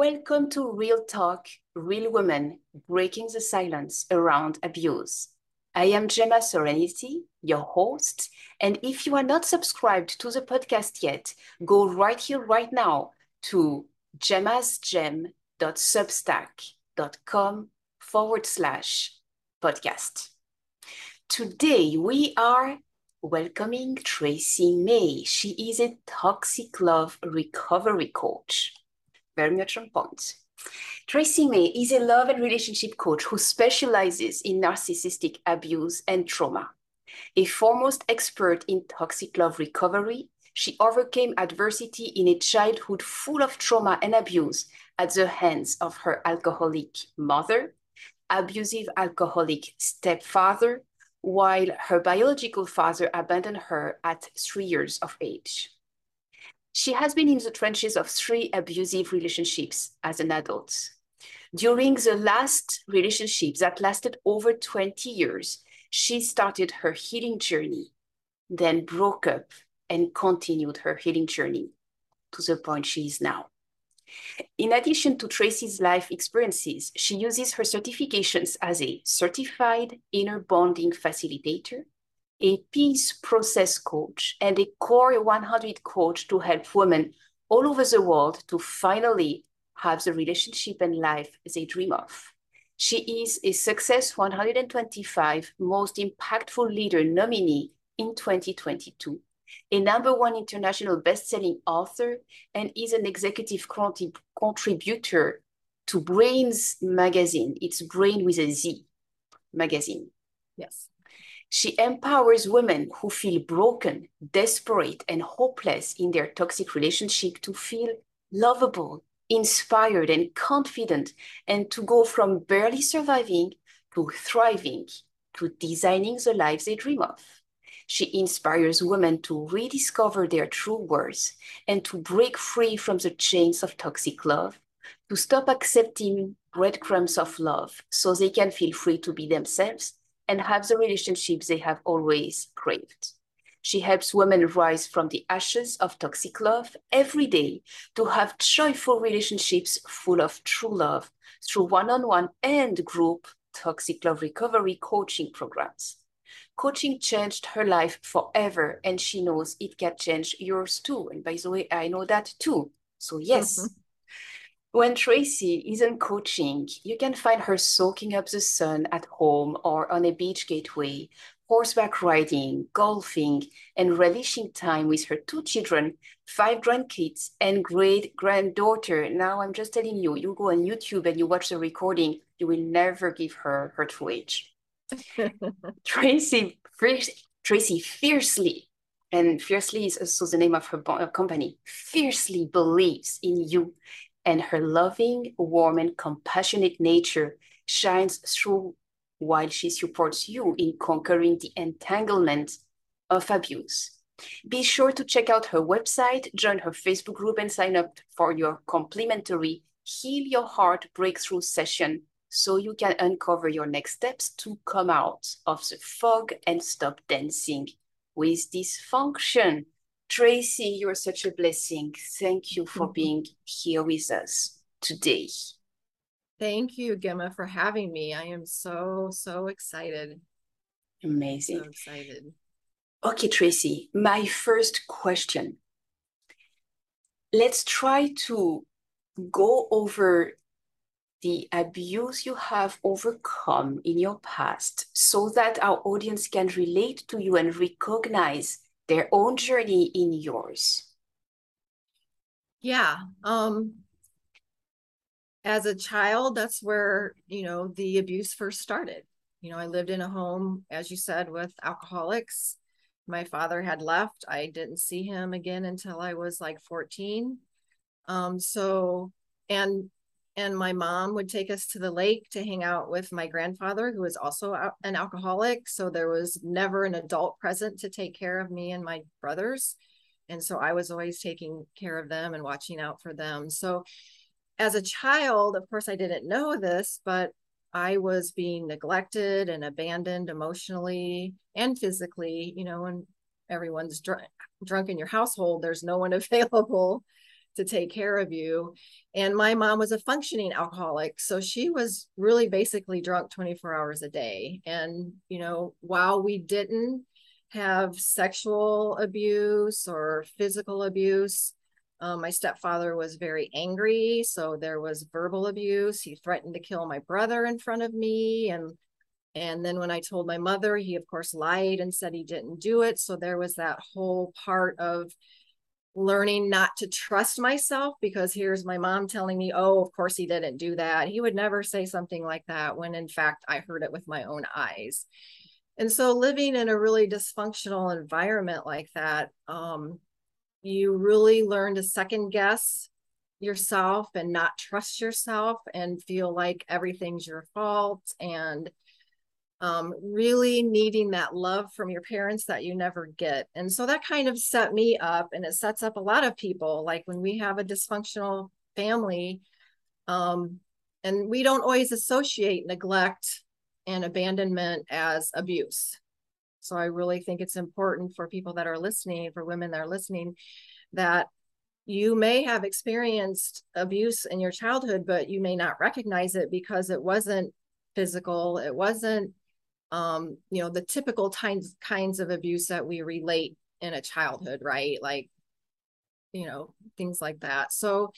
Welcome to Real Talk, Real Women, Breaking the Silence Around Abuse. I am Gemma Serenity, your host. And if you are not subscribed to the podcast yet, go right here, right now to gemmasgem.substack.com forward slash podcast. Today we are welcoming Tracy May. She is a toxic love recovery coach. Point. Tracy May is a love and relationship coach who specializes in narcissistic abuse and trauma. A foremost expert in toxic love recovery, she overcame adversity in a childhood full of trauma and abuse at the hands of her alcoholic mother, abusive alcoholic stepfather, while her biological father abandoned her at three years of age. She has been in the trenches of three abusive relationships as an adult. During the last relationship that lasted over 20 years, she started her healing journey, then broke up and continued her healing journey to the point she is now. In addition to Tracy's life experiences, she uses her certifications as a certified inner bonding facilitator, a peace process coach, and a core 100 coach to help women all over the world to finally have the relationship and life they dream of. She is a Success 125 Most Impactful Leader nominee in 2022 a number one international best-selling author, and is an executive contributor to Brainz magazine. It's Brain with a Z magazine. Yes. She empowers women who feel broken, desperate, and hopeless in their toxic relationship to feel lovable, inspired, and confident, and to go from barely surviving to thriving, to designing the lives they dream of. She inspires women to rediscover their true worth and to break free from the chains of toxic love, to stop accepting breadcrumbs of love so they can feel free to be themselves and have the relationships they have always craved. She helps women rise from the ashes of toxic love every day to have joyful relationships full of true love through one on one and group toxic love recovery coaching programs. Coaching changed her life forever, and she knows it can change yours too. And by the way, I know that too. So, yes. Mm-hmm. When Tracy isn't coaching, you can find her soaking up the sun at home or on a beach gateway, horseback riding, golfing, and relishing time with her two children, five grandkids, and great granddaughter. Now, I'm just telling you, you go on YouTube and you watch the recording, you will never give her her true age. Tracy, Tracy fiercely, and fiercely is also the name of her uh, company, fiercely believes in you, and her loving, warm, and compassionate nature shines through while she supports you in conquering the entanglement of abuse. Be sure to check out her website, join her Facebook group, and sign up for your complimentary Heal Your Heart Breakthrough session so you can uncover your next steps to come out of the fog and stop dancing with dysfunction. Tracy, you're such a blessing. Thank you for being here with us today. Thank you, Gemma, for having me. I am so, so excited. Amazing. So excited. Okay, Tracy, my first question. Let's try to go over the abuse you have overcome in your past so that our audience can relate to you and recognize their own journey in yours. Yeah um as a child that's where you know the abuse first started. You know i lived in a home as you said with alcoholics. My father had left. I didn't see him again until i was like 14 um so and and my mom would take us to the lake to hang out with my grandfather who was also an alcoholic. So there was never an adult present to take care of me and my brothers. And so i was always taking care of them and watching out for them. So as a child of course i didn't know this but i was being neglected and abandoned emotionally and physically you know when everyone's dr- drunk in your household. There's no one available to take care of you. And my mom was a functioning alcoholic. So she was really basically drunk 24 hours a day. And, you know, while we didn't have sexual abuse or physical abuse, um, my stepfather was very angry. So there was verbal abuse. He threatened to kill my brother in front of me. And and then when I told my mother, he of course lied and said he didn't do it. So there was that whole part of learning not to trust myself because here's my mom telling me, oh, of course he didn't do that. He would never say something like that when in fact I heard it with my own eyes. And so living in a really dysfunctional environment like that, um, you really learn to second guess yourself and not trust yourself and feel like everything's your fault and um, really needing that love from your parents that you never get. And so that kind of set me up and it sets up a lot of people. Like when we have a dysfunctional family, um, and we don't always associate neglect and abandonment as abuse. So I really think it's important for people that are listening, for women that are listening, that you may have experienced abuse in your childhood, but you may not recognize it because it wasn't physical, it wasn't um, you know, the typical kinds kinds of abuse that we relate in a childhood, right? Like, you know, things like that. So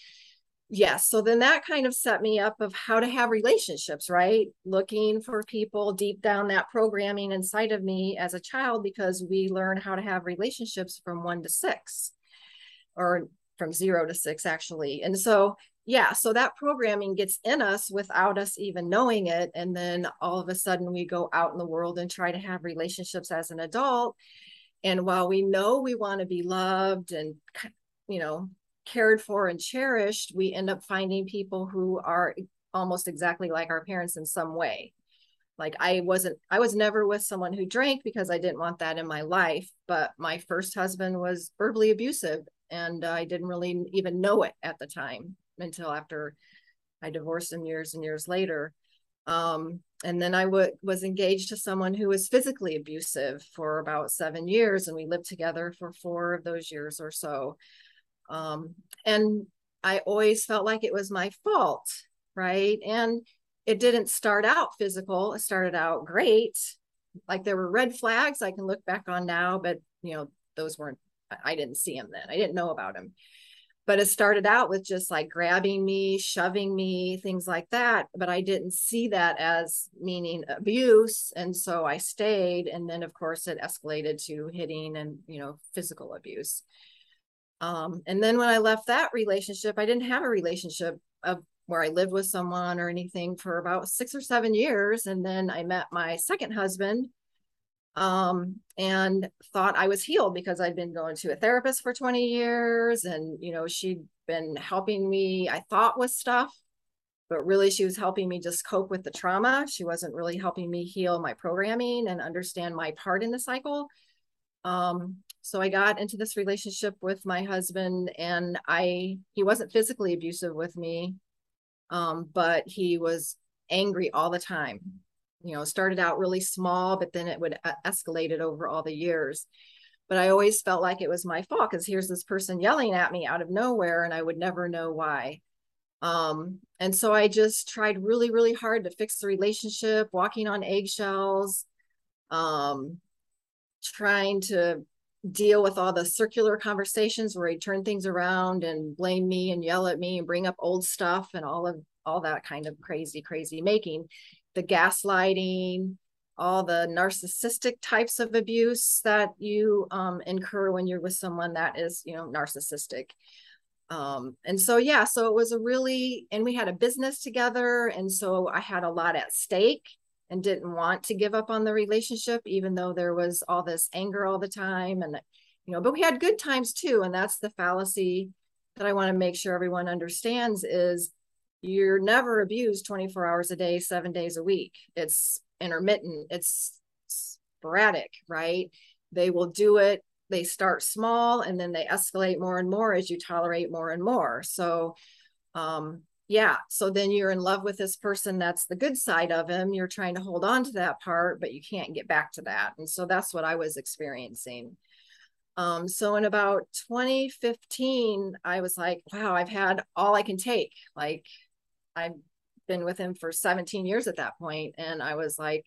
yes, so then that kind of set me up of how to have relationships, right? Looking for people deep down that programming inside of me as a child because we learn how to have relationships from one to six or from zero to six actually. And so yeah so that programming gets in us without us even knowing it and then all of a sudden we go out in the world and try to have relationships as an adult. And while we know we want to be loved and you know cared for and cherished we end up finding people who are almost exactly like our parents in some way. Like i wasn't i was never with someone who drank because i didn't want that in my life but my first husband was verbally abusive and i didn't really even know it at the time until after I divorced him years and years later. Um, and then I w- was engaged to someone who was physically abusive for about seven years, and we lived together for four of those years or so. Um, and I always felt like it was my fault, right? And it didn't start out physical, it started out great. Like there were red flags I can look back on now, but you know, those weren't, I didn't see him then. I didn't know about him but it started out with just like grabbing me shoving me things like that but i didn't see that as meaning abuse and so i stayed and then of course it escalated to hitting and you know physical abuse. Um, and then when i left that relationship i didn't have a relationship of where i lived with someone or anything for about six or seven years and then i met my second husband um, and thought I was healed because I'd been going to a therapist for 20 years and, you know, she'd been helping me, I thought with stuff, but really she was helping me just cope with the trauma. She wasn't really helping me heal my programming and understand my part in the cycle. Um, so I got into this relationship with my husband and I, he wasn't physically abusive with me, um, but he was angry all the time you know started out really small but then it would escalate it over all the years. But i always felt like it was my fault because here's this person yelling at me out of nowhere and i would never know why. Um, and so i just tried really really hard to fix the relationship walking on eggshells um, trying to deal with all the circular conversations where he'd turn things around and blame me and yell at me and bring up old stuff and all of all that kind of crazy crazy making the gaslighting, all the narcissistic types of abuse that you um, incur when you're with someone that is, you know, narcissistic. Um, and so, yeah, so it was a really, and we had a business together. And so I had a lot at stake and didn't want to give up on the relationship, even though there was all this anger all the time. And, you know, but we had good times too. And that's the fallacy that I want to make sure everyone understands is you're never abused 24 hours a day, seven days a week. It's intermittent, it's sporadic, right? They will do it. They start small and then they escalate more and more as you tolerate more and more. So, um, yeah. So then you're in love with this person. That's the good side of him. You're trying to hold on to that part, but you can't get back to that. And so that's what I was experiencing. Um, so in about 2015, I was like, wow, I've had all I can take. Like I've been with him for 17 years at that point, and I was like,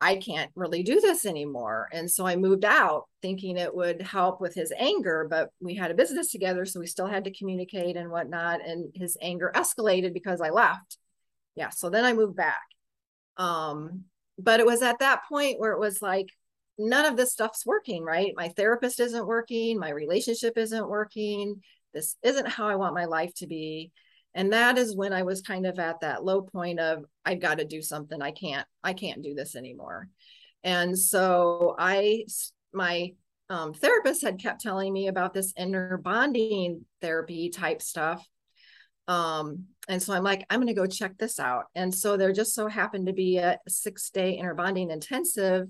I can't really do this anymore. And so I moved out thinking it would help with his anger, but we had a business together. So we still had to communicate and whatnot. And his anger escalated because I left. Yeah. So then I moved back. Um, but it was at that point where it was like, none of this stuff's working, right? My therapist isn't working. My relationship isn't working. This isn't how I want my life to be and that is when i was kind of at that low point of i've got to do something. I can't i can't do this anymore. And so i my um, therapist had kept telling me about this inner bonding therapy type stuff. Um, and so i'm like i'm going to go check this out. And so there just so happened to be a six day inner bonding intensive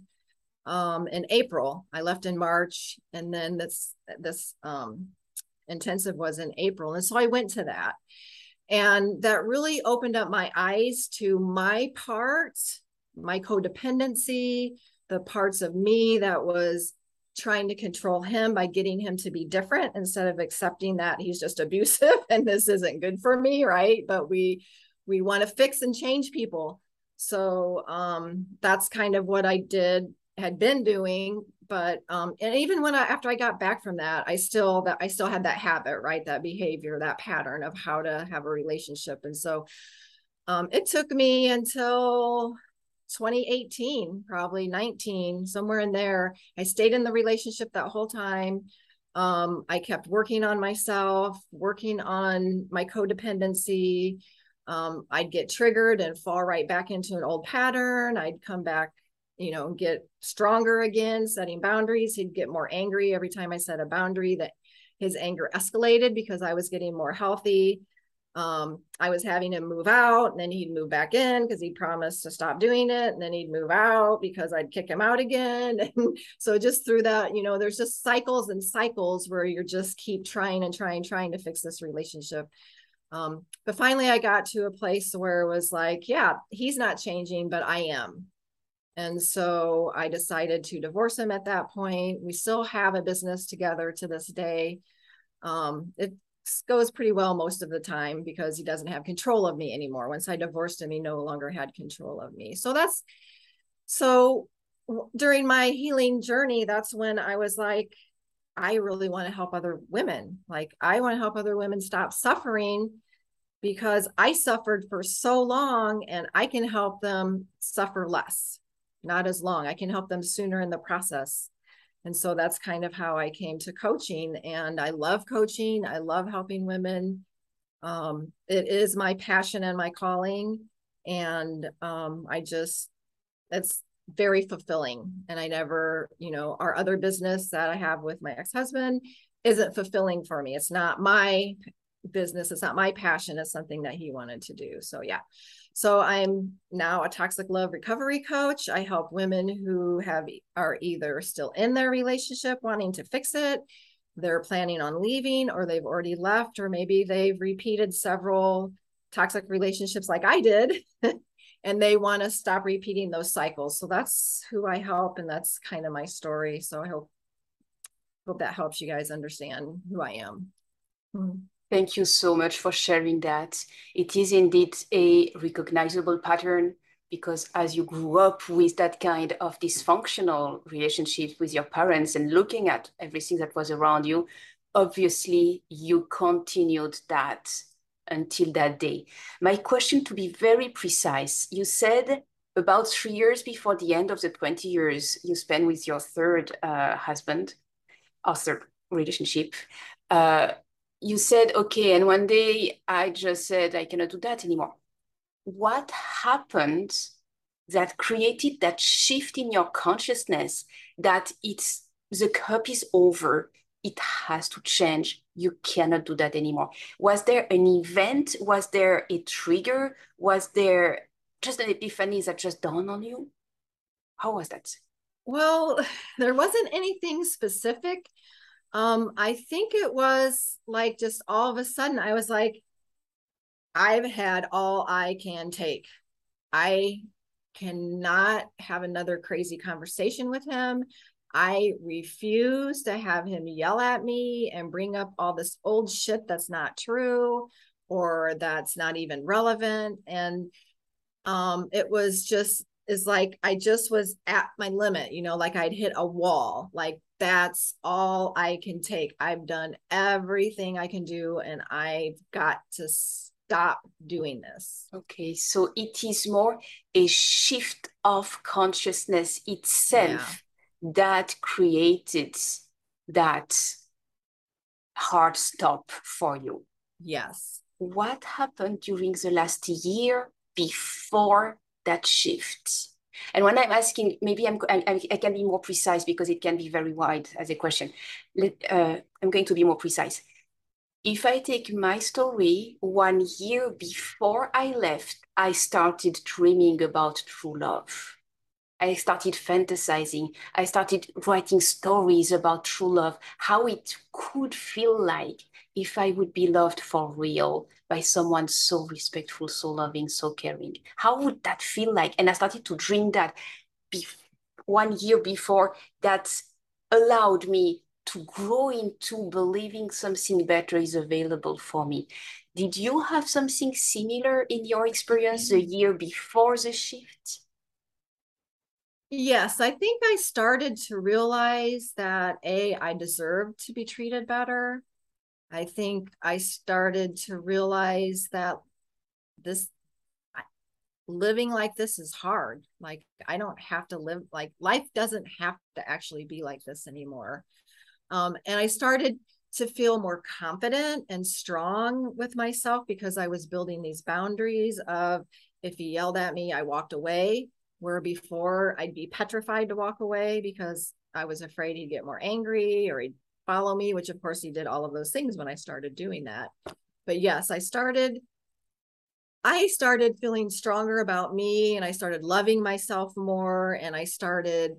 um, in april. I left in march and then this this um, intensive was in april. And so i went to that and that really opened up my eyes to my parts, my codependency, the parts of me that was trying to control him by getting him to be different instead of accepting that he's just abusive and this isn't good for me, right? But we we want to fix and change people. So um that's kind of what I did had been doing but um and even when i after i got back from that i still that i still had that habit right? That behavior that pattern of how to have a relationship. And so um it took me until 2018 probably 19 somewhere in there. I stayed in the relationship that whole time. Um i kept working on myself working on my codependency. Um, I'd get triggered and fall right back into an old pattern. I'd come back you know, get stronger again, setting boundaries. He'd get more angry every time I set a boundary that his anger escalated because I was getting more healthy. Um, I was having him move out and then he'd move back in because he promised to stop doing it. And then he'd move out because I'd kick him out again. And so just through that, you know, there's just cycles and cycles where you're just keep trying and trying, trying to fix this relationship. Um, but finally I got to a place where it was like, yeah, he's not changing, but I am. And so I decided to divorce him at that point. We still have a business together to this day. Um, it goes pretty well most of the time because he doesn't have control of me anymore. Once I divorced him, he no longer had control of me. So that's so during my healing journey, that's when I was like, I really want to help other women. Like, I want to help other women stop suffering because I suffered for so long and I can help them suffer less not as long. I can help them sooner in the process. And so that's kind of how I came to coaching. And I love coaching. I love helping women. Um, it is my passion and my calling. And um, I just, it's very fulfilling. And I never, you know, our other business that I have with my ex husband isn't fulfilling for me. It's not my business. It's not my passion. It's something that he wanted to do. So, yeah. So I'm now a toxic love recovery coach. I help women who have are either still in their relationship wanting to fix it, they're planning on leaving or they've already left or maybe they've repeated several toxic relationships like I did and they want to stop repeating those cycles. So that's who I help and that's kind of my story. So I hope hope that helps you guys understand who I am. Mm-hmm. Thank you so much for sharing that. It is indeed a recognizable pattern because as you grew up with that kind of dysfunctional relationship with your parents and looking at everything that was around you, obviously you continued that until that day. My question to be very precise, you said about three years before the end of the 20 years you spent with your third uh, husband or third relationship, uh, you said, okay, and one day I just said, I cannot do that anymore. What happened that created that shift in your consciousness that it's the cup is over, it has to change. You cannot do that anymore. Was there an event? Was there a trigger? Was there just an epiphany that just dawned on you? How was that? Well, there wasn't anything specific. Um, I think it was like just all of a sudden I was like, I've had all I can take. I cannot have another crazy conversation with him. I refuse to have him yell at me and bring up all this old shit that's not true or that's not even relevant. And um, it was just is like I just was at my limit, you know, like I'd hit a wall. Like that's all I can take. I've done everything I can do and I've got to stop doing this. Okay, so it is more a shift of consciousness itself yeah. that created that hard stop for you. Yes. What happened during the last year before that shift? And when I'm asking, maybe I'm, I, I can be more precise because it can be very wide as a question. Let, uh, I'm going to be more precise. If I take my story, one year before I left, I started dreaming about true love. I started fantasizing. I started writing stories about true love, how it could feel like if I would be loved for real by someone so respectful, so loving, so caring. How would that feel like? And I started to dream that be- one year before that allowed me to grow into believing something better is available for me. Did you have something similar in your experience the year before the shift? Yes, I think I started to realize that A, I deserved to be treated better. I think I started to realize that this living like this is hard. Like, I don't have to live like life doesn't have to actually be like this anymore. Um, and I started to feel more confident and strong with myself because I was building these boundaries of if he yelled at me, I walked away where before I'd be petrified to walk away because I was afraid he'd get more angry or he'd follow me, which of course he did all of those things when I started doing that. But yes, I started I started feeling stronger about me and I started loving myself more and I started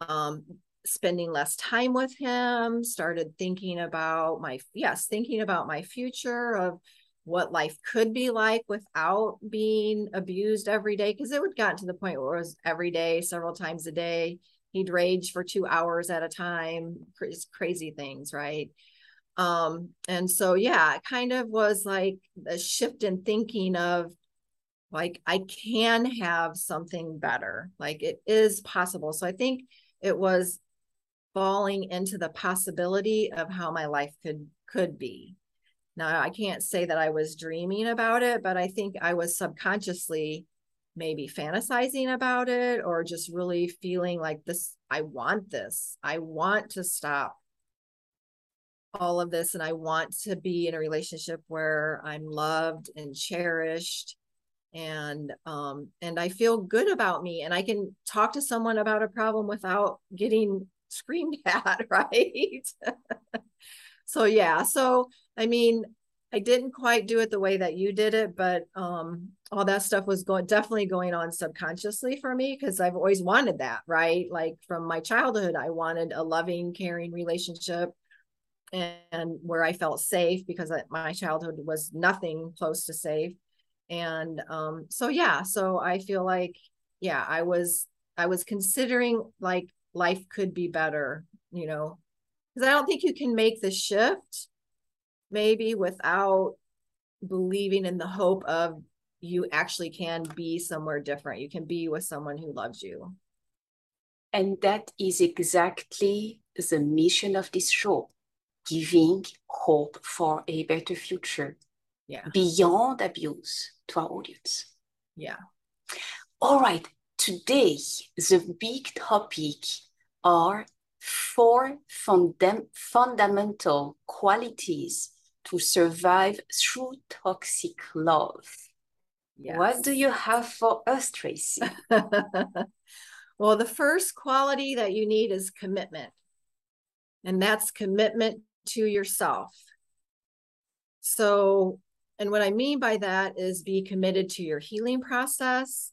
um spending less time with him, started thinking about my yes, thinking about my future of what life could be like without being abused every day because it would get to the point where it was every day several times a day. He'd rage for two hours at a time it's crazy things right? Um and so yeah it kind of was like a shift in thinking of like i can have something better. Like it is possible. So i think it was falling into the possibility of how my life could could be now, I can't say that I was dreaming about it, but I think I was subconsciously maybe fantasizing about it or just really feeling like this I want this. I want to stop all of this and I want to be in a relationship where I'm loved and cherished and um and I feel good about me and I can talk to someone about a problem without getting screamed at, right? so yeah so i mean i didn't quite do it the way that you did it but um all that stuff was going definitely going on subconsciously for me because i've always wanted that right? Like from my childhood i wanted a loving caring relationship and, where i felt safe because my childhood was nothing close to safe. And um so yeah so i feel like yeah i was i was considering like life could be better you know because I don't think you can make the shift maybe without believing in the hope of you actually can be somewhere different. You can be with someone who loves you. And that is exactly the mission of this show giving hope for a better future yeah. beyond abuse to our audience. Yeah. All right. Today, the big topic are four fundam- fundamental qualities to survive through toxic love. Yes. What do you have for us, Tracy? well, the first quality that you need is commitment, and that's commitment to yourself. So, and what I mean by that is be committed to your healing process,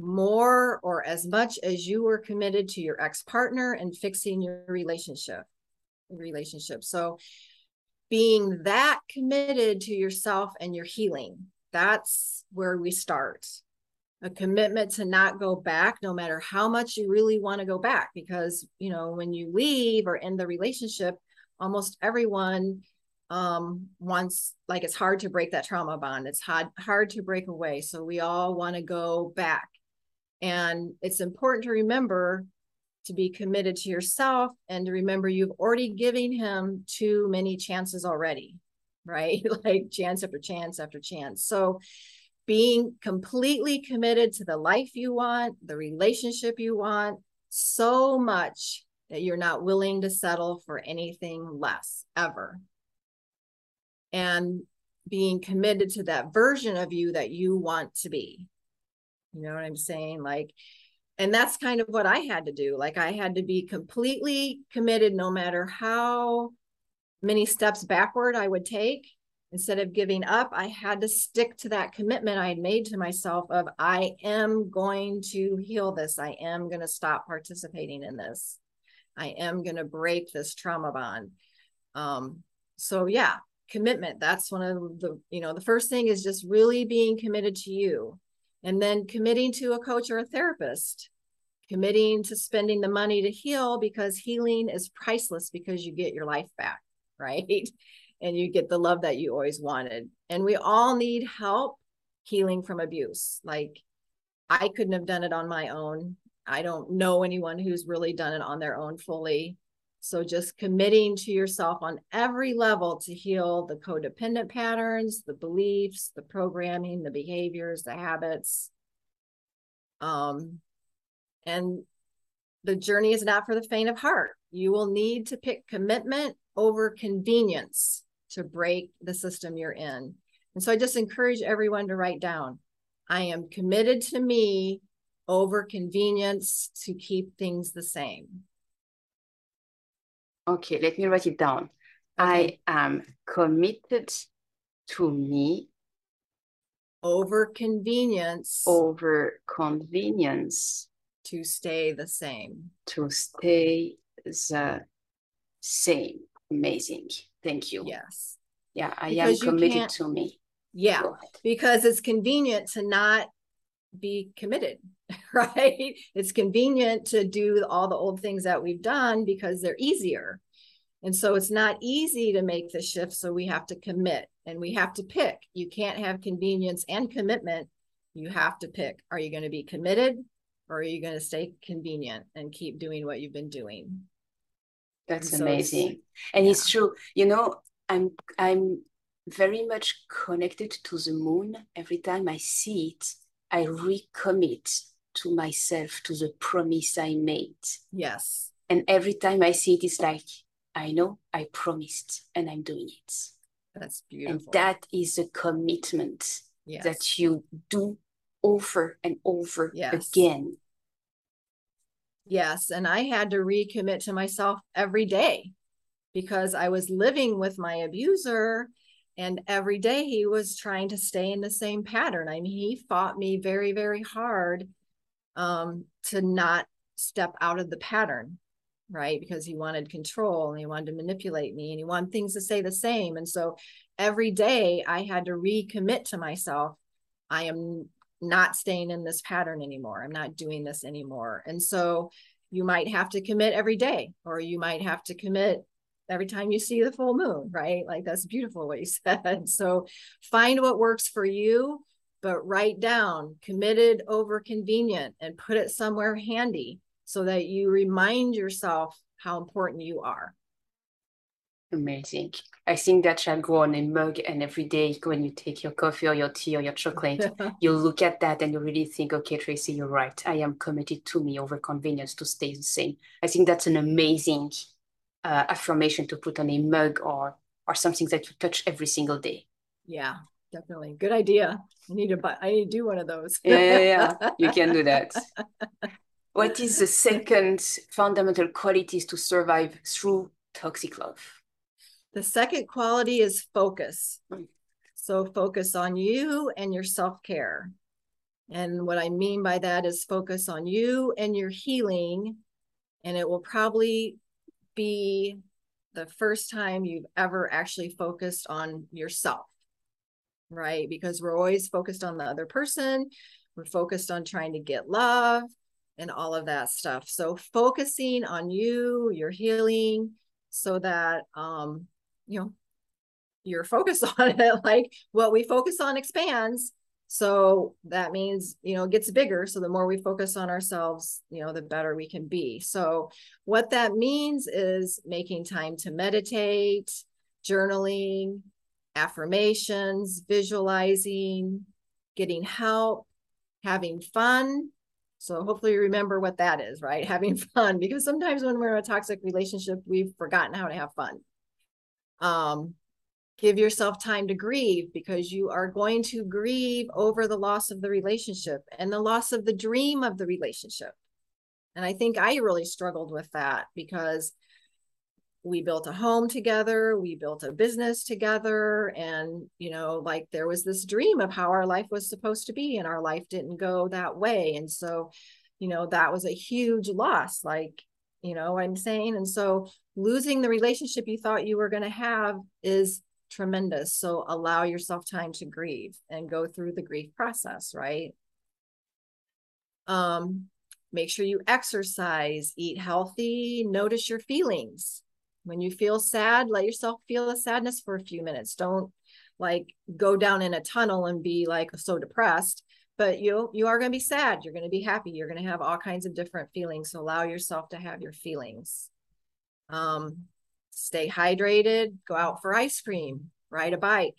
more or as much as you were committed to your ex-partner and fixing your relationship relationship. So being that committed to yourself and your healing that's where we start. A commitment to not go back no matter how much you really want to go back because you know when you leave or end the relationship almost everyone um wants like it's hard to break that trauma bond. It's hard hard to break away. So we all want to go back and it's important to remember to be committed to yourself and to remember you've already given him too many chances already right like chance after chance after chance so being completely committed to the life you want, the relationship you want, so much that you're not willing to settle for anything less ever. And being committed to that version of you that you want to be. You know what I'm saying? Like, and that's kind of what I had to do. Like, I had to be completely committed no matter how many steps backward I would take instead of giving up i had to stick to that commitment i had made to myself of i am going to heal this i am going to stop participating in this i am going to break this trauma bond um so yeah commitment that's one of the you know the first thing is just really being committed to you and then committing to a coach or a therapist committing to spending the money to heal because healing is priceless because you get your life back right and you get the love that you always wanted. And we all need help healing from abuse. Like I couldn't have done it on my own. I don't know anyone who's really done it on their own fully. So just committing to yourself on every level to heal the codependent patterns, the beliefs, the programming, the behaviors, the habits. Um, and the journey is not for the faint of heart. You will need to pick commitment over convenience to break the system you're in. And so I just encourage everyone to write down I am committed to me over convenience to keep things the same. Okay, let me write it down. Okay. I am committed to me over convenience over convenience to stay the same to stay the same amazing Thank you. Yes. Yeah, I because am committed to me. Yeah, because it's convenient to not be committed, right? It's convenient to do all the old things that we've done because they're easier. And so it's not easy to make the shift. So we have to commit and we have to pick. You can't have convenience and commitment. You have to pick. Are you going to be committed or are you going to stay convenient and keep doing what you've been doing? That's so amazing. And yeah. it's true. You know, I'm I'm very much connected to the moon. Every time I see it, I recommit to myself to the promise I made. Yes. And every time I see it, it's like, I know I promised and I'm doing it. That's beautiful. And that is a commitment yes. that you do over and over yes. again. Yes. And I had to recommit to myself every day because I was living with my abuser. And every day he was trying to stay in the same pattern. I mean, he fought me very, very hard um, to not step out of the pattern, right? Because he wanted control and he wanted to manipulate me and he wanted things to stay the same. And so every day I had to recommit to myself I am not staying in this pattern anymore. I'm not doing this anymore. And so you might have to commit every day, or you might have to commit every time you see the full moon, right? Like that's beautiful what you said. So find what works for you, but write down committed over convenient and put it somewhere handy so that you remind yourself how important you are. Amazing. I think that shall go on a mug, and every day when you take your coffee or your tea or your chocolate, you look at that and you really think, okay, Tracy, you're right. I am committed to me over convenience to stay the same. I think that's an amazing uh, affirmation to put on a mug or or something that you touch every single day. Yeah, definitely. Good idea. I need to buy. I need to do one of those. yeah, yeah, yeah. You can do that. what is the second fundamental qualities to survive through toxic love? The second quality is focus. So focus on you and your self care. And what I mean by that is focus on you and your healing. And it will probably be the first time you've ever actually focused on yourself, right? Because we're always focused on the other person. we're focused on trying to get love and all of that stuff. So focusing on you, your healing, so that um, you know, you're focused on it. Like what we focus on expands. So that means, you know, it gets bigger. So the more we focus on ourselves, you know, the better we can be. So what that means is making time to meditate, journaling, affirmations, visualizing, getting help, having fun. So hopefully you remember what that is, right? Having fun, because sometimes when we're in a toxic relationship, we've forgotten how to have fun. Um, give yourself time to grieve because you are going to grieve over the loss of the relationship and the loss of the dream of the relationship. And I think I really struggled with that because we built a home together we built a business together and you know like there was this dream of how our life was supposed to be and our life didn't go that way and so you know that was a huge loss like you know what i'm saying and so losing the relationship you thought you were going to have is tremendous so allow yourself time to grieve and go through the grief process right um make sure you exercise eat healthy notice your feelings when you feel sad, let yourself feel the sadness for a few minutes. Don't like go down in a tunnel and be like so depressed, but you you are going to be sad, you're going to be happy, you're going to have all kinds of different feelings. So allow yourself to have your feelings. Um stay hydrated, go out for ice cream, ride a bike,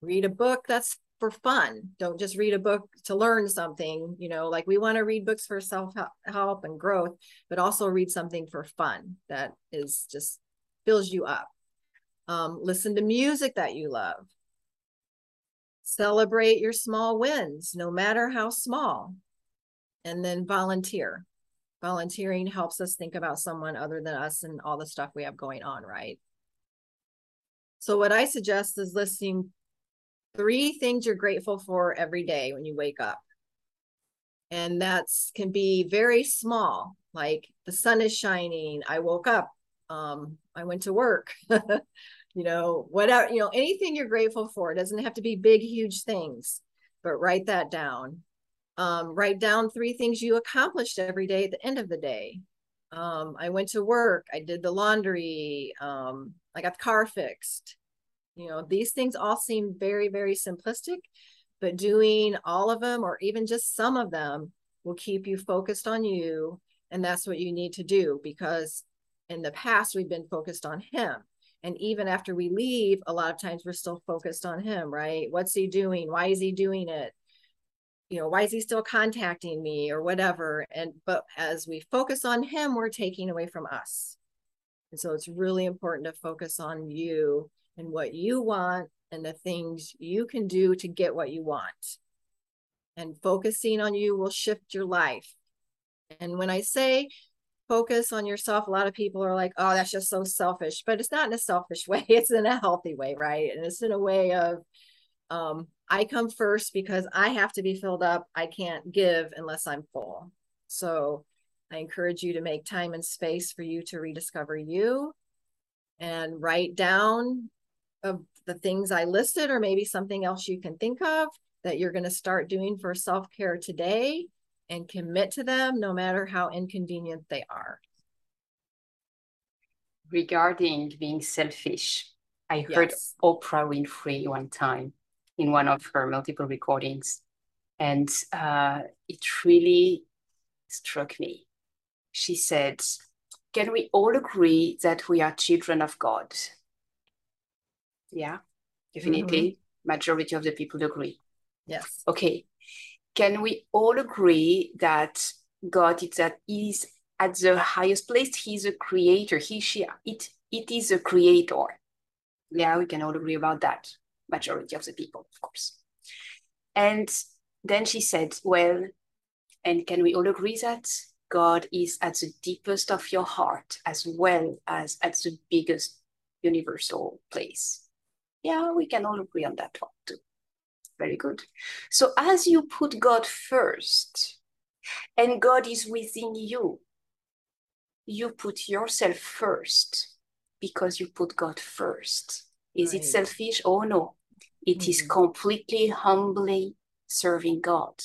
read a book that's for fun. Don't just read a book to learn something. You know, like we want to read books for self help and growth, but also read something for fun that is just fills you up. Um, listen to music that you love. Celebrate your small wins, no matter how small. And then volunteer. Volunteering helps us think about someone other than us and all the stuff we have going on, right? So, what I suggest is listing three things you're grateful for every day when you wake up. And that's can be very small, like the sun is shining, I woke up, um, I went to work, you know, whatever, you know, anything you're grateful for. It doesn't have to be big, huge things, but write that down. Um, write down three things you accomplished every day at the end of the day. Um, I went to work, I did the laundry, um, I got the car fixed, you know, these things all seem very, very simplistic, but doing all of them or even just some of them will keep you focused on you. And that's what you need to do because in the past, we've been focused on him. And even after we leave, a lot of times we're still focused on him, right? What's he doing? Why is he doing it? You know, why is he still contacting me or whatever? And but as we focus on him, we're taking away from us. And so it's really important to focus on you and what you want and the things you can do to get what you want. And focusing on you will shift your life. And when I say focus on yourself, a lot of people are like, oh, that's just so selfish. But it's not in a selfish way, it's in a healthy way, right? And it's in a way of, um, I come first because I have to be filled up. I can't give unless I'm full. So I encourage you to make time and space for you to rediscover you and write down of the things I listed, or maybe something else you can think of that you're going to start doing for self care today and commit to them no matter how inconvenient they are. Regarding being selfish, I heard. Oprah Winfrey one time in one of her multiple recordings, and uh, it really struck me. She said, Can we all agree that we are children of God? Yeah, definitely. Mm-hmm. Majority of the people agree. Yes. Okay. Can we all agree that God is at, is at the highest place? He's a creator. He, she, it, it is a creator. Yeah, we can all agree about that. Majority of the people, of course. And then she said, well, and can we all agree that God is at the deepest of your heart as well as at the biggest universal place? Yeah, we can all agree on that one too. Very good. So as you put God first, and God is within you, you put yourself first because you put God first. Is right. it selfish? Oh no. It mm-hmm. is completely humbly serving God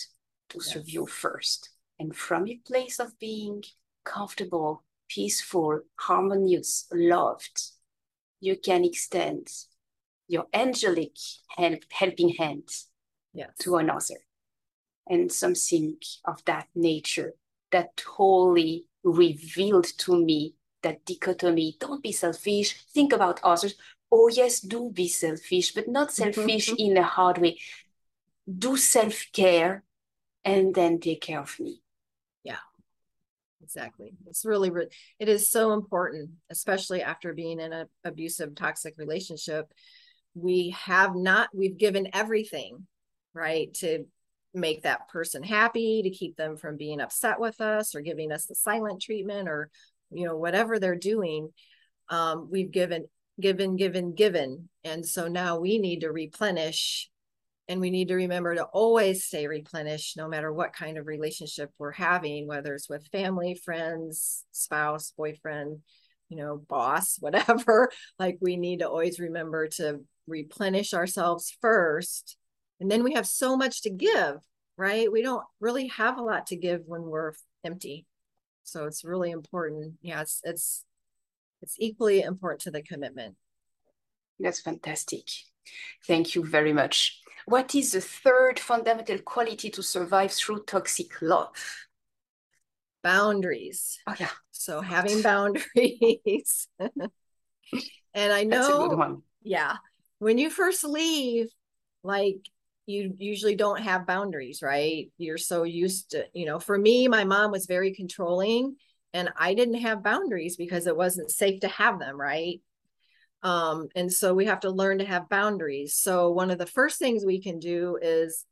to yes. serve you first. And from a place of being comfortable, peaceful, harmonious, loved, you can extend your angelic help, helping hand yes. to another. And something of that nature that totally revealed to me that dichotomy don't be selfish, think about others. Oh, yes, do be selfish, but not selfish in a hard way. Do self care and then take care of me. Yeah, exactly. It's really, it is so important, especially after being in an abusive, toxic relationship we have not we've given everything right to make that person happy to keep them from being upset with us or giving us the silent treatment or you know whatever they're doing um, we've given given given given and so now we need to replenish and we need to remember to always stay replenished no matter what kind of relationship we're having whether it's with family friends spouse boyfriend you know boss whatever like we need to always remember to replenish ourselves first. And then we have so much to give, right? We don't really have a lot to give when we're empty. So it's really important. Yeah, it's it's it's equally important to the commitment. That's fantastic. Thank you very much. What is the third fundamental quality to survive through toxic love? Boundaries. Oh yeah. So having boundaries. and I know That's a good one. Yeah when you first leave, like you usually don't have boundaries, right? You're so used to, you know, for me, my mom was very controlling and I didn't have boundaries because it wasn't safe to have them, right? Um, and so we have to learn to have boundaries. So one of the first things we can do is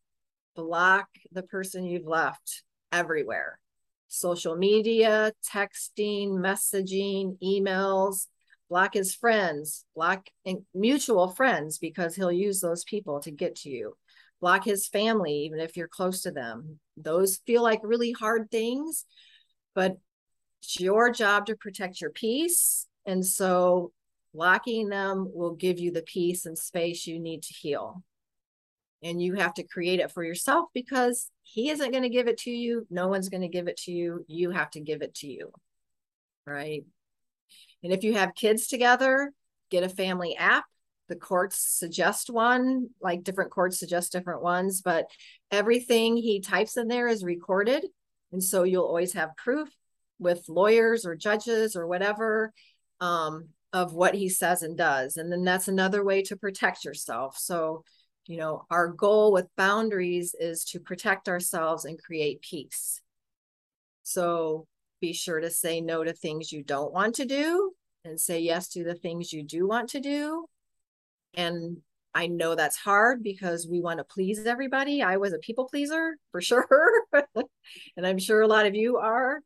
block the person you've left everywhere. Social media, texting, messaging, emails, block his friends, block mutual friends because he'll use those people to get to you. Block his family, even if you're close to them. Those feel like really hard things, but it's your job to protect your peace. And so blocking them will give you the peace and space you need to heal. And you have to create it for yourself because he isn't going to give it to you. No one's going to give it to you. You have to give it to you. Right. And if you have kids together, get a family app. The courts suggest one, like different courts suggest different ones, but everything he types in there is recorded. And so you'll always have proof with lawyers or judges or whatever um, of what he says and does. And then that's another way to protect yourself. So, you know, our goal with boundaries is to protect ourselves and create peace. So be sure to say no to things you don't want to do and say yes to the things you do want to do. And I know that's hard because we want to please everybody. I was a people pleaser for sure. and I'm sure a lot of you are.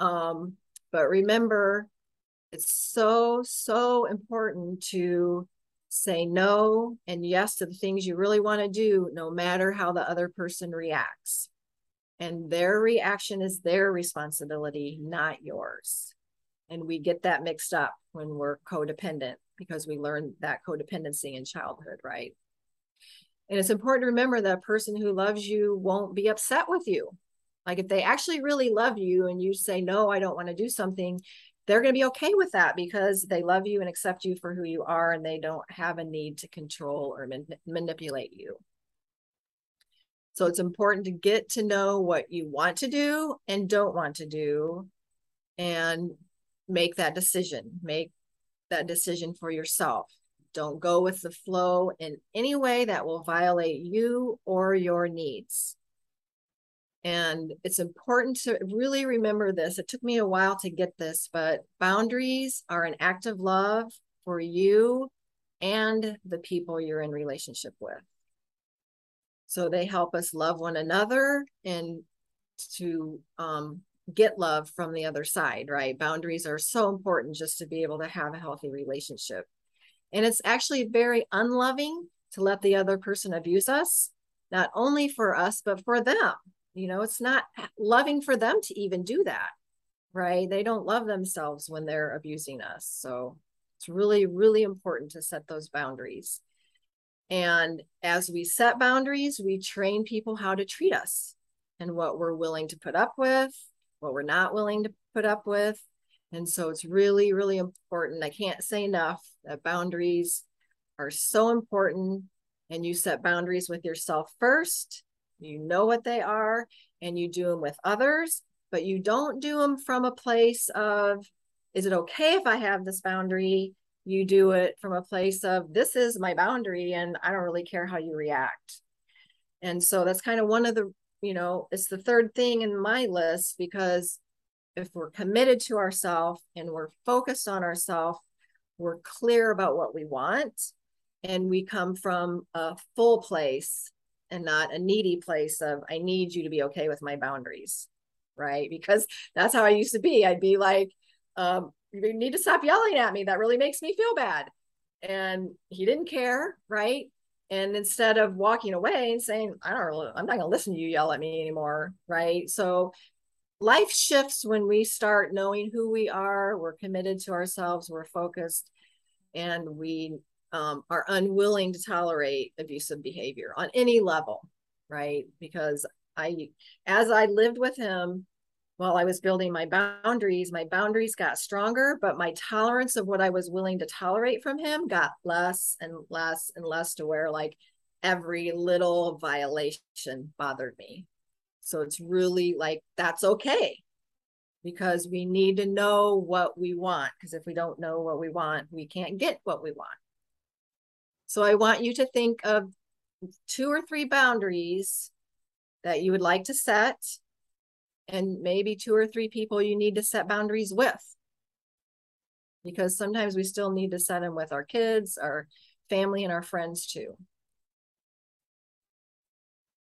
Um, but remember, it's so, so important to say no and yes to the things you really want to do, no matter how the other person reacts and their reaction is their responsibility, not yours. And we get that mixed up when we're codependent because we learn that codependency in childhood, right? And it's important to remember that a person who loves you won't be upset with you. Like if they actually really love you and you say, no, I don't want to do something, they're going to be okay with that because they love you and accept you for who you are and they don't have a need to control or man- manipulate you. So it's important to get to know what you want to do and don't want to do and make that decision. Make that decision for yourself. Don't go with the flow in any way that will violate you or your needs. And it's important to really remember this. It took me a while to get this, but boundaries are an act of love for you and the people you're in relationship with. So they help us love one another and to um, get love from the other side, right? Boundaries are so important just to be able to have a healthy relationship. And it's actually very unloving to let the other person abuse us, not only for us, but for them. You know, it's not loving for them to even do that, right? They don't love themselves when they're abusing us. So it's really, really important to set those boundaries. And as we set boundaries, we train people how to treat us. and what we're willing to put up with, what we're not willing to put up with. And so it's really, really important. I can't say enough that boundaries are so important. And you set boundaries with yourself first, you know what they are, and you do them with others, but you don't do them from a place of, is it okay if I have this boundary? You do it from a place of, this is my boundary, and I don't really care how you react. And so that's kind of one of the, you know, it's the third thing in my list because if we're committed to ourselves and we're focused on ourselves, we're clear about what we want, and we come from a full place and not a needy place of, I need you to be okay with my boundaries. Right. Because that's how I used to be. I'd be like, um, you need to stop yelling at me. That really makes me feel bad. And he didn't care. Right. And instead of walking away and saying, I don't really, I'm not going to listen to you yell at me anymore. Right. So life shifts when we start knowing who we are, we're committed to ourselves, we're focused, and we um, are unwilling to tolerate abusive behavior on any level, right? Because I, as I lived with him while I was building my boundaries, my boundaries got stronger, but my tolerance of what I was willing to tolerate from him got less and less and less to where like every little violation bothered me. So it's really like that's okay because we need to know what we want. Because if we don't know what we want, we can't get what we want. So I want you to think of two or three boundaries that you would like to set, and maybe two or three people you need to set boundaries with. Because sometimes we still need to set them with our kids, our family, and our friends too.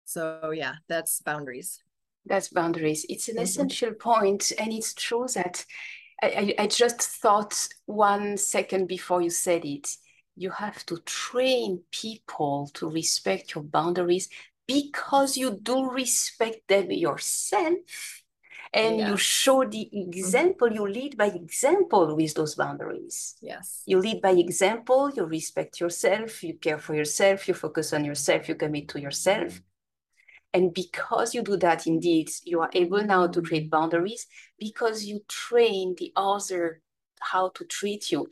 So yeah, that's boundaries. That's boundaries. It's an mm-hmm. essential point, and it's true that I, I, I just thought one second before you said it. You have to train people to respect your boundaries because you do respect them yourself and yeah. you show the mm-hmm. example you lead by example with those boundaries yes you lead by example you respect yourself you care for yourself you focus on yourself you commit to yourself and because you do that, indeed, you are able now to create boundaries because you train the other how to treat you.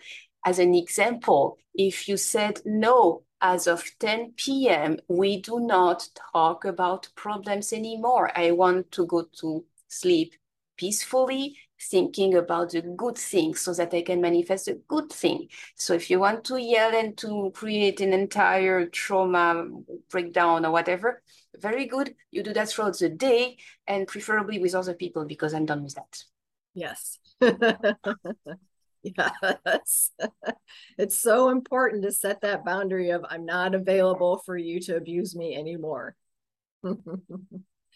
As an example, if you said, no, as of 10 p.m., we do not talk about problems anymore. I want to go to sleep peacefully, thinking about the good things so that I can manifest a good thing. So if you want to yell and to create an entire trauma breakdown or whatever, very good. You do that throughout the day and preferably with other people because I'm done with that. Yes. yes. it's so important to set that boundary of I'm not available for you to abuse me anymore. and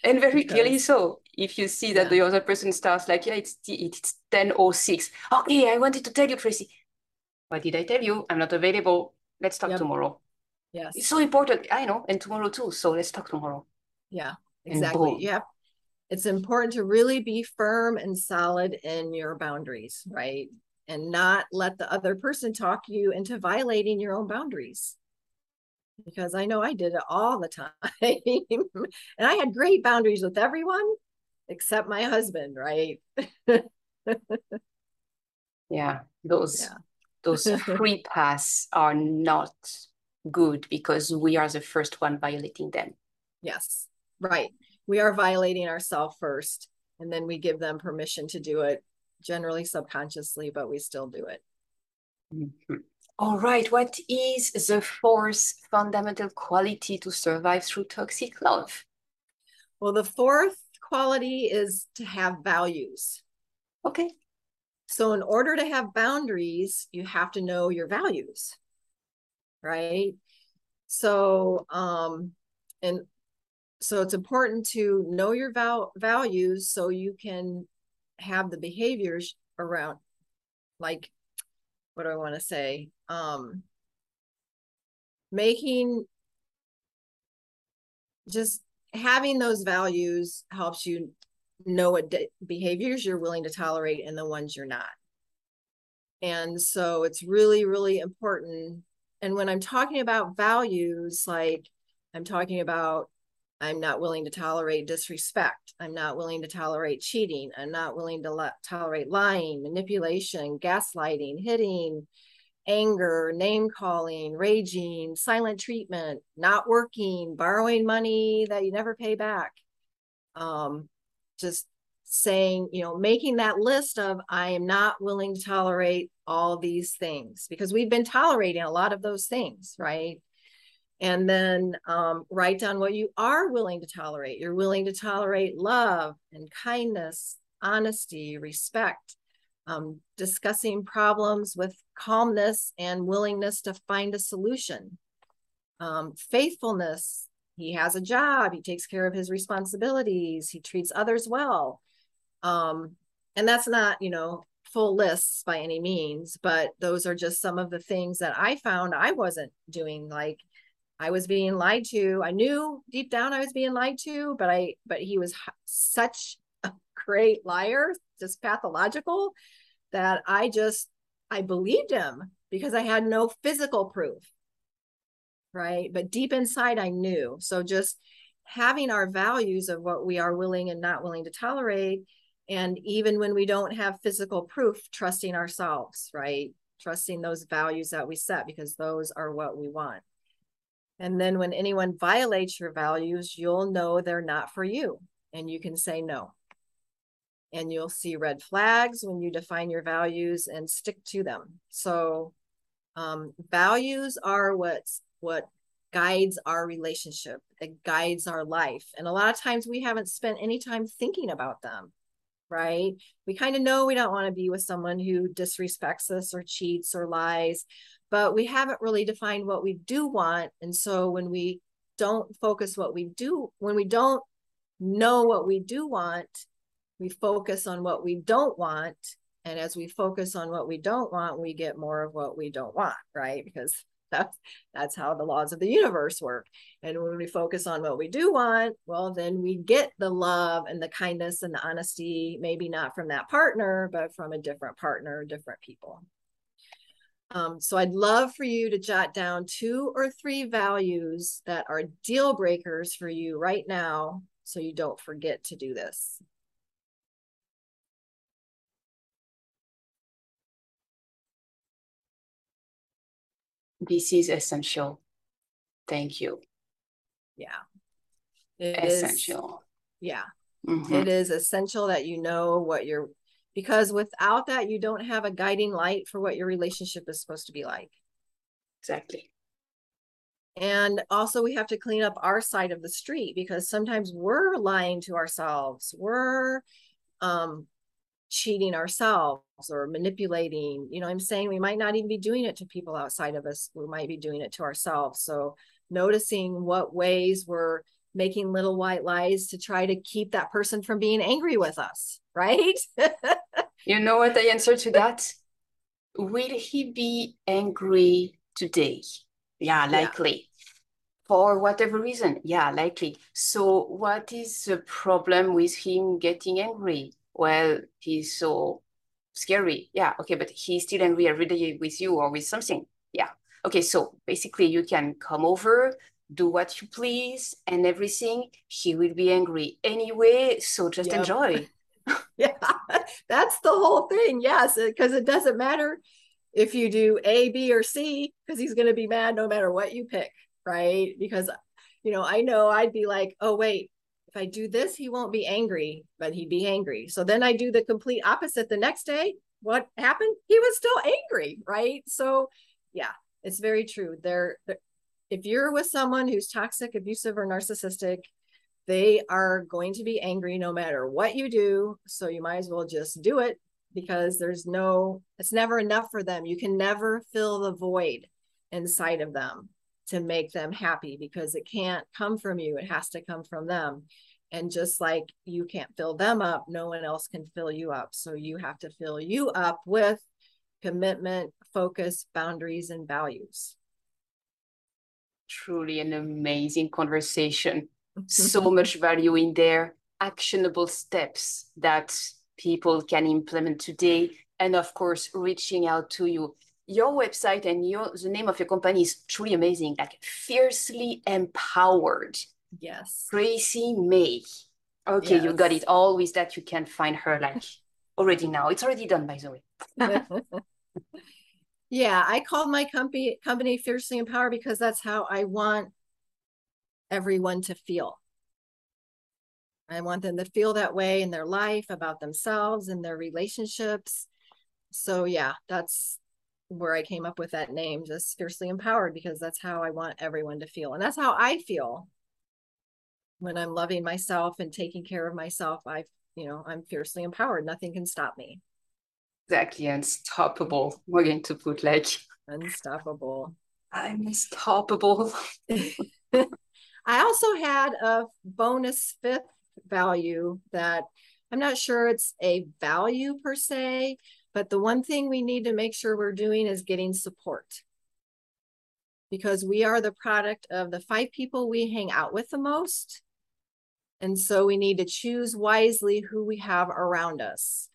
very because, clearly so. If you see that yeah. the other person starts like, yeah, it's it's 10 or 6. Okay, I wanted to tell you, Tracy. What did I tell you? I'm not available. Let's talk yep. tomorrow. Yes. It's so important. I know. And tomorrow too. So let's talk tomorrow. Yeah, exactly. Yeah. It's important to really be firm and solid in your boundaries, right? And not let the other person talk you into violating your own boundaries. Because I know I did it all the time. and I had great boundaries with everyone except my husband, right? yeah, those yeah. those free pass are not good because we are the first one violating them. Yes, right. We are violating ourselves first, and then we give them permission to do it, generally subconsciously, but we still do it. Mm-hmm. All right. What is the fourth fundamental quality to survive through toxic love? Well, the fourth quality is to have values. Okay. So, in order to have boundaries, you have to know your values right so um and so it's important to know your val- values so you can have the behaviors around like what do i want to say? Um making just having those values helps you know what de- behaviors you're willing to tolerate and the ones you're not. And so it's really really important. And when i'm talking about values like i'm talking about I'm not willing to tolerate disrespect. I'm not willing to tolerate cheating. I'm not willing to le- tolerate lying, manipulation, gaslighting, hitting, anger, name calling, raging, silent treatment, not working, borrowing money that you never pay back. Um, just saying, you know, making that list of I am not willing to tolerate all these things because we've been tolerating a lot of those things, right? And then um, write down what you are willing to tolerate. You're willing to tolerate love and kindness, honesty, respect, um, discussing problems with calmness and willingness to find a solution. Um, faithfulness, he has a job, he takes care of his responsibilities, he treats others well. Um, and that's not, you know, full lists by any means, but those are just some of the things that I found I wasn't doing. Like I was being lied to. I knew deep down I was being lied to, but I but he was such a great liar, just pathological that I just I believed him because I had no physical proof. Right? But deep inside I knew. So just having our values of what we are willing and not willing to tolerate and even when we don't have physical proof trusting ourselves, right? Trusting those values that we set because those are what we want. And then when anyone violates your values, you'll know they're not for you and you can say no. And you'll see red flags when you define your values and stick to them. So um, values are what's what guides our relationship. It guides our life. And a lot of times we haven't spent any time thinking about them, right? We kind of know we don't want to be with someone who disrespects us or cheats or lies but we haven't really defined what we do want. And so when we don't focus what we do, when we don't know what we do want, we focus on what we don't want. And as we focus on what we don't want, we get more of what we don't want, right? Because that's that's how the laws of the universe work. And when we focus on what we do want, well, then we get the love and the kindness and the honesty, maybe not from that partner, but from a different partner, different people. Um, so I'd love for you to jot down two or three values that are deal breakers for you right now so you don't forget to do this. This is essential. Thank you. Yeah. It essential. Is, yeah. Mm -hmm. It is essential that you know what you're because without that you don't have a guiding light for what your relationship is supposed to be like. Exactly. And also we have to clean up our side of the street because sometimes we're lying to ourselves we're um cheating ourselves or manipulating you know i'm saying? We might not even be doing it to people outside of us. We might be doing it to ourselves. So noticing what ways we're making little white lies to try to keep that person from being angry with us, right? you know what the answer to that? Will he be angry today? Yeah, likely. Yeah. For whatever reason, yeah, likely. So, what is the problem with him getting angry? Well, he's so scary. Yeah, okay, but he's still angry every day with you or with something. Yeah. Okay, so basically, you can come over, do what you please and everything, he will be angry anyway. So just yep. enjoy. yeah, that's the whole thing. Yes, uh, because it doesn't matter if you do A, B, or C, because he's going to be mad no matter what you pick, right? Because, you know, I know I'd be like, oh, wait, if I do this, he won't be angry, but he'd be angry. So then I do the complete opposite the next day. What happened? He was still angry, right? So, yeah, it's very true. There, if you're with someone who's toxic, abusive, or narcissistic, they are going to be angry no matter what you do. So you might as well just do it because there's no, it's never enough for them. You can never fill the void inside of them to make them happy because it can't come from you. It has to come from them. And just like you can't fill them up, no one else can fill you up. So you have to fill you up with commitment, focus, boundaries, and values truly an amazing conversation. so much value in there, actionable steps that people can implement today. And of course, reaching out to you. Your website and your the name of your company is truly amazing, like fiercely empowered. Yes. Tracy May. Okay, yes. you got it. Always that you can find her like already now. It's already done, by the way. yeah, I called my company company Fiercely Empowered because that's how I want everyone to feel. I want them to feel that way in their life about themselves and their relationships. So yeah, that's where I came up with that name, just fiercely empowered, because that's how I want everyone to feel. And that's how I feel when I'm loving myself and taking care of myself. I, you know, I'm fiercely empowered. Nothing can stop me. Exactly. Unstoppable. We're going to put like unstoppable. I'm unstoppable. I also had a bonus fifth value that I'm not sure it's a value per se, but the one thing we need to make sure we're doing is getting support. Because we are the product of the five people we hang out with the most. And so we need to choose wisely who we have around us.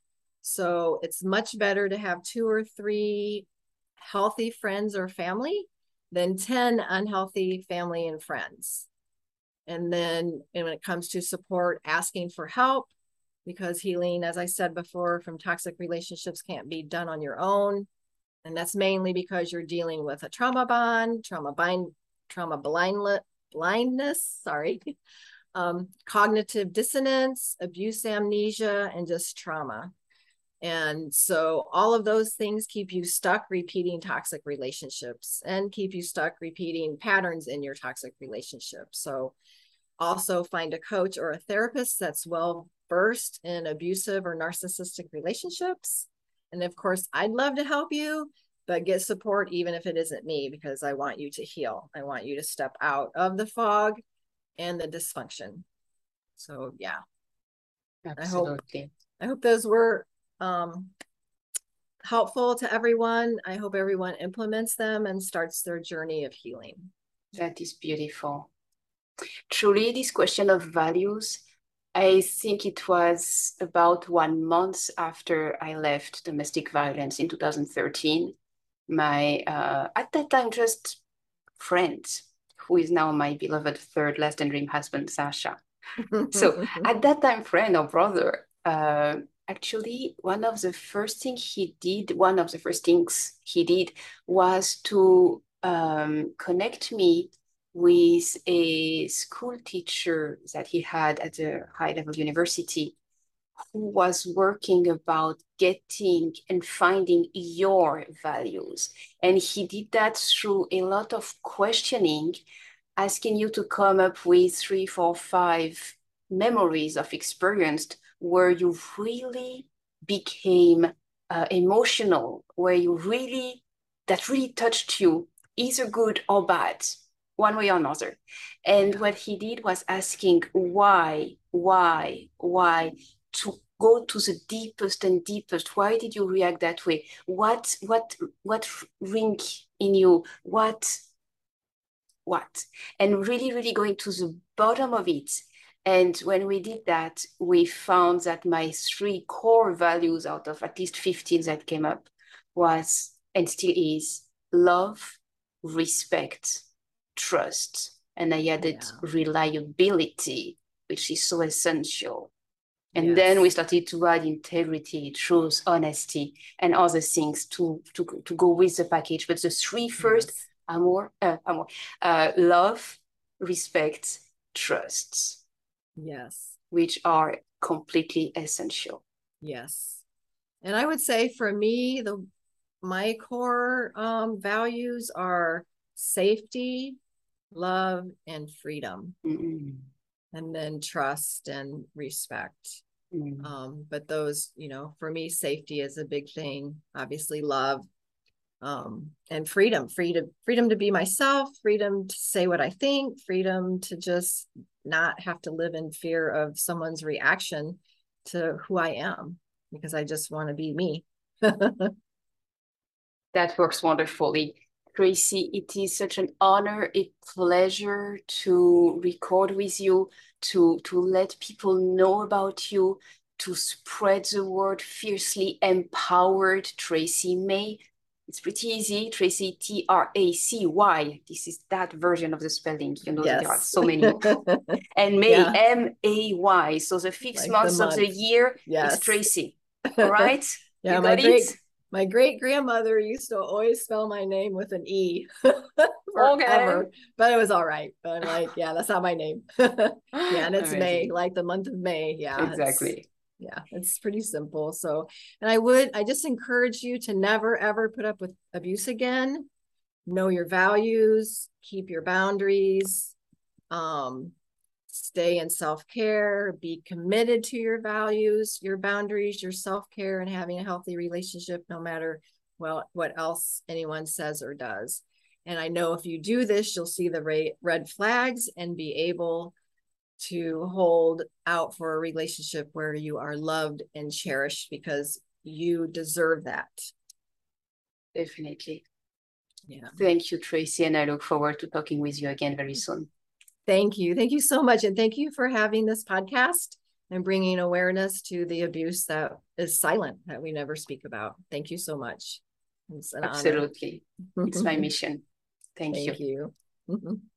So it's much better to have two or three healthy friends or family than 10 unhealthy family and friends. And then and when it comes to support, asking for help, because healing, as I said before, from toxic relationships can't be done on your own. And that's mainly because you're dealing with a trauma bond, trauma bind, trauma blind, blindness, sorry, um, cognitive dissonance, abuse amnesia, and just trauma. And so all of those things keep you stuck repeating toxic relationships and keep you stuck repeating patterns in your toxic relationships. So also find a coach or a therapist that's well versed in abusive or narcissistic relationships. And of course, I'd love to help you, but get support even if it isn't me because I want you to heal. I want you to step out of the fog and the dysfunction. So yeah. Absolutely. I hope, I hope those were um, helpful to everyone. I hope everyone implements them and starts their journey of healing. That is beautiful. Truly, this question of values I think it was about one month after I left domestic violence in 2013. My, uh, at that time, just friend, who is now my beloved third last and dream husband, Sasha. so at that time, friend or brother, uh, actually, one of the first things he did, one of the first things he did was to um, connect me with a school teacher that he had at a high level university who was working about getting and finding your values. And he did that through a lot of questioning, asking you to come up with three, four, five memories of experience where you really became uh, emotional, where you really, that really touched you, either good or bad one way or another. And what he did was asking why, why, why to go to the deepest and deepest. Why did you react that way? What, what, what ring in you? What, what? And really, really going to the bottom of it. And when we did that, we found that my three core values out of at least 15 that came up was and still is love, respect, trust and I added yeah. reliability, which is so essential. And yes. then we started to add integrity, truth, honesty, and other things to, to, to go with the package. But the three first yes. are more, uh, are more uh, love, respect, trust. Yes. Which are completely essential. Yes. And I would say for me, the my core um, values are safety, love and freedom mm and then trust and respect mm um, but those you know for me safety is a big thing obviously love um, and freedom freedom freedom to be myself freedom to say what i think freedom to just not have to live in fear of someone's reaction to who i am because i just want to be me that works wonderfully Tracy, it is such an honor, a pleasure to record with you, to, to let people know about you, to spread the word fiercely empowered Tracy May. It's pretty easy. Tracy, T R A C Y. This is that version of the spelling. You know, yes. there are so many. and May, yeah. M A Y. So the fixed like months the month. of the year yes. is Tracy. All right? yeah, my great, it? my great grandmother used to always spell my name with an E forever, okay. but it was all right. But I'm like, yeah, that's not my name. yeah, and it's. May, like the month of May. Yeah, exactly yeah it's pretty simple. So and i would i just encourage you to never ever put up with abuse again. Know your values keep your boundaries um stay in self-care be committed to your values your boundaries your self-care and having a healthy relationship no matter well what else anyone says or does. And i know if you do this you'll see the red flags and be able to hold out for a relationship where you are loved and cherished because you deserve that. Definitely. Yeah. Thank you, Tracy. And I look forward to talking with you again very soon. Thank you. Thank you so much. And thank you for having this podcast and bringing awareness to the abuse that is silent, that we never speak about. Thank you so much. Absolutely. It's my mission. Thank, thank you. you.